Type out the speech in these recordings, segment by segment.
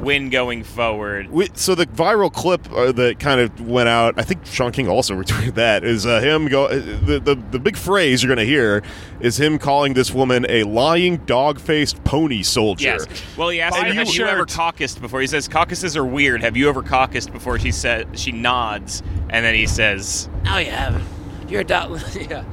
win going forward. We, so the viral clip uh, that kind of went out, I think Shaun King also retweeted that, is uh, him go. Uh, the, the the big phrase you're going to hear is him calling this woman a lying, dog-faced pony soldier. Yes. Well, he asked And her, you- "Have you ever caucused before?" He says, "Caucuses are weird. Have you ever caucused before?" She said, she nods, and then he says, No, you haven't. You're a dog. yeah.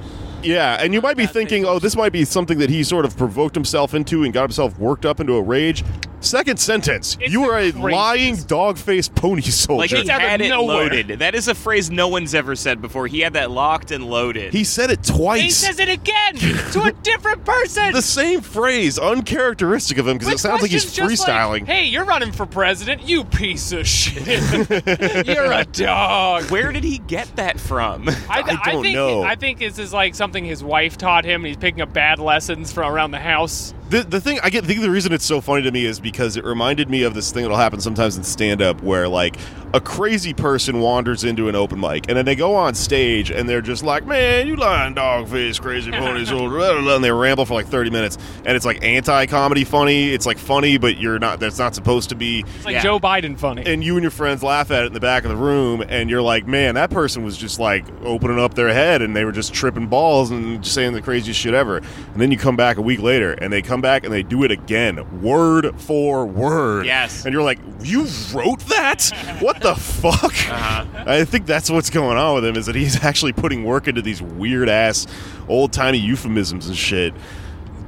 Yeah, and you might be thinking, oh, this might be something that he sort of provoked himself into and got himself worked up into a rage. Second sentence, It's you are a the lying, dog-faced pony soldier. "Like soldier. he out of had it nowhere. loaded." That is a phrase no one's ever said before. He had that locked and loaded. he said it twice. He says it again to a different person. the same phrase, uncharacteristic of him, because it sounds like he's questions just like, freestyling. hey, you're running for president, you piece of shit. you're a dog. Where did he get that from? I, I don't think, know. I think this is like something his wife taught him, and he's picking up bad lessons from around the house. The, the thing I get, I think the reason it's so funny to me is because it reminded me of this thing that'll happen sometimes in stand up where like a crazy person wanders into an open mic and then they go on stage and they're just like, man, you lying dog face, crazy pony soldier, blah, blah, blah," and they ramble for like 30 minutes and it's like anti comedy funny. It's like funny, but you're not, that's not supposed to be. It's like Yeah. Joe Biden funny. And you and your friends laugh at it in the back of the room, and you're like, man, that person was just like opening up their head and they were just tripping balls and saying the craziest shit ever. And then you come back a week later and they come back and they do it again, word for word. Yes. And you're like, you wrote that? What the fuck? Uh-huh. I think that's what's going on with him is that he's actually putting work into these weird ass old timey euphemisms and shit.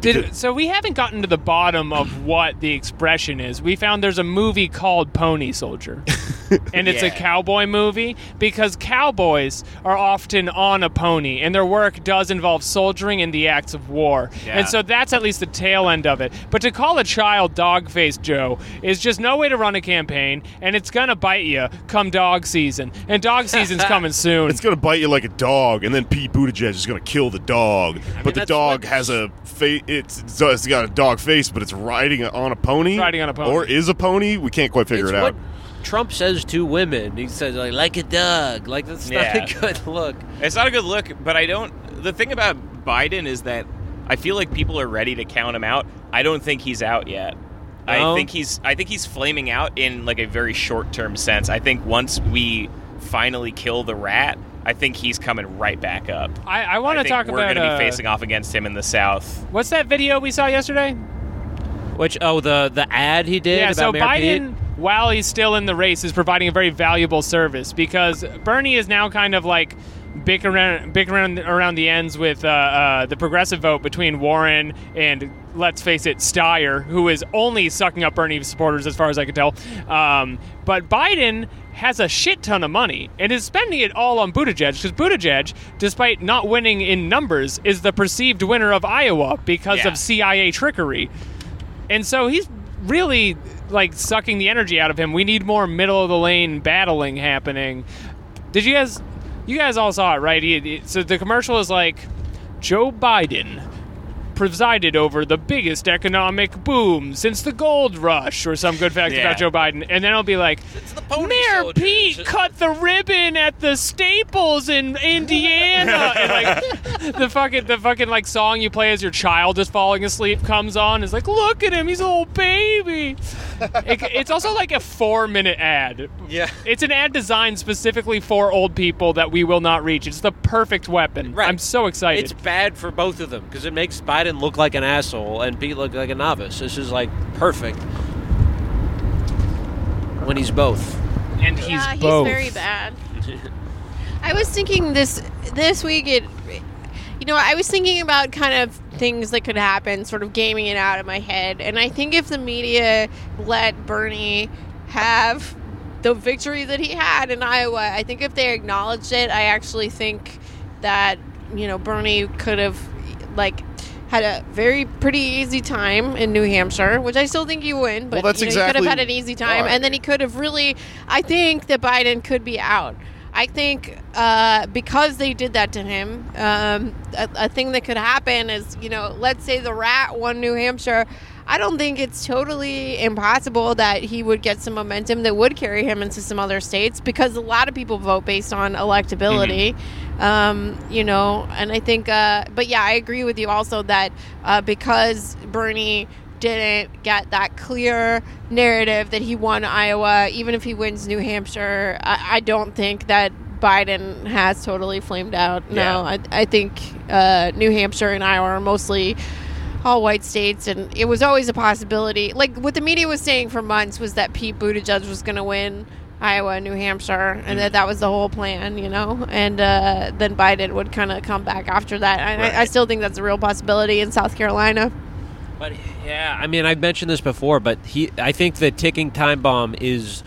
Did, so we haven't gotten to the bottom of what the expression is. We found there's a movie called Pony Soldier. and it's a cowboy movie because cowboys are often on a pony and their work does involve soldiering in the acts of war. Yeah. And so that's at least the tail end of it. But to call a child dog faced Joe is just no way to run a campaign and it's going to bite you come dog season. And dog season's coming soon. It's gonna bite you like a dog, and then Pete Buttigieg is gonna kill the dog. but the dog what- has a face. It's, it's got a dog face, but it's riding on a pony. Riding on a pony. or is a pony. We can't quite figure It's it out. what Trump says to women. He says like, like a dog. Like that's Yeah. not a good look. It's not a good look, but I don't. The thing about Biden is that I feel like people are ready to count him out. I don't think he's out yet. I No? think he's. I think he's flaming out in like a very short term sense. I think once we finally kill the rat, I think he's coming right back up. I, I want to think talk we're about going to uh, be facing off against him in the South. what's that video we saw yesterday? Which oh the the ad he did Yeah, about so Mayor Biden, Pete? while he's still in the race, is providing a very valuable service because Bernie is now kind of like bickering, bickering around the ends with uh, uh, the progressive vote between Warren and, let's face it, Steyer, who is only sucking up Bernie supporters as far as I can tell. Um, but Biden has a shit ton of money and is spending it all on Buttigieg because Buttigieg, despite not winning in numbers, is the perceived winner of Iowa because Yeah. of CIA trickery. And so he's really like sucking the energy out of him. We need more middle of the lane battling happening. Did you guys you guys all saw it, right? He, he- so the commercial is like Joe Biden presided over the biggest economic boom since the gold rush or some good fact Yeah. about Joe Biden. And then I'll be like Mayor soldiers." Pete cut the ribbon at the Staples in Indiana. and like the fucking the fucking like song you play as your child is falling asleep comes on. It's like, look at him, he's a little baby. It- it's also like a four minute ad. Yeah. It's an ad designed specifically for old people that we will not reach. It's the perfect weapon. Right. I'm so excited. It's bad for both of them because it makes Biden look like an asshole and Pete look like a novice. This is like perfect when he's both. and he's yeah, both. he's very bad. I was thinking this this week it you know, I was thinking about kind of things that could happen, sort of gaming it out of my head. And I think if the media let Bernie have the victory that he had in Iowa, I think if they acknowledged it, I actually think that, you know, Bernie could have like had a very pretty easy time in New Hampshire, which I still think he would. But Well, that's you know, he could have had an easy time, and then he could have really. I think that Biden could be out. I think uh, because they did that to him, um, a, a thing that could happen is, you know, let's say the rat won New Hampshire. I don't think it's totally impossible that he would get some momentum that would carry him into some other states because a lot of people vote based on electability. Um, you know, and I think, uh, but yeah, I agree with you also that uh, because Bernie didn't get that clear narrative that he won Iowa, even if he wins New Hampshire, I, I don't think that Biden has totally flamed out. No, Yeah. I, I think uh, New Hampshire and Iowa are mostly all white states, and it was always a possibility. Like what the media was saying for months was that Pete Buttigieg was going to win Iowa New Hampshire, and that that was the whole plan, you know. And uh, then Biden would kind of come back after that. And I, I still think that's a real possibility in South Carolina. But yeah, I mean, I've mentioned this before, but he, I think the ticking time bomb is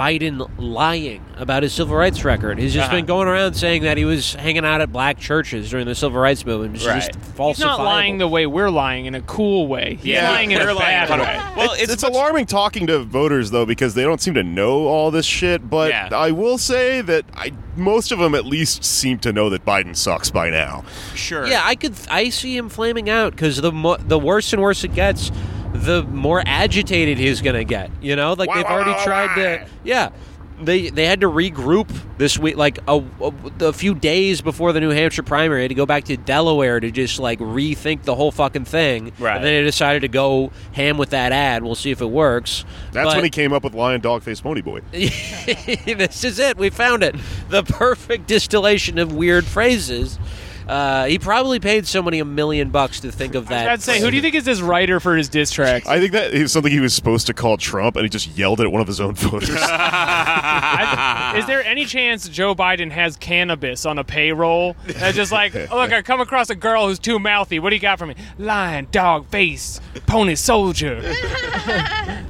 Biden lying about his civil rights record. He's just Uh-huh. been going around saying that he was hanging out at black churches during the civil rights movement. It's Right. just He's not lying the way we're lying in a cool way. He's Yeah, lying in a lying bad way. Well, it's, it's, it's much- alarming talking to voters though because they don't seem to know all this shit. But Yeah. I will say that I, most of them at least seem to know that Biden sucks by now. Sure. Yeah, I could. I see him flaming out because the mo- the worse and worse it gets, the more agitated he's gonna get. You know, like they've already tried to. Yeah, they they had to regroup this week, like a, a, a few days before the New Hampshire primary, to go back to Delaware to just like rethink the whole fucking thing. Right. And then they decided to go ham with that ad. We'll see if it works. That's But- when he came up with Lion Dog Face Pony Boy. this is it. We found it. The perfect distillation of weird phrases. Uh, he probably paid somebody a million bucks to think of that. I'd say, who do you think is this writer for his diss track? I think that is something he was supposed to call Trump, and he just yelled at one of his own voters. I- is there any chance Joe Biden has cannabis on a payroll? That's just like, oh, look, I come across a girl who's too mouthy. What do you got for me? Lion, dog, face, pony, soldier.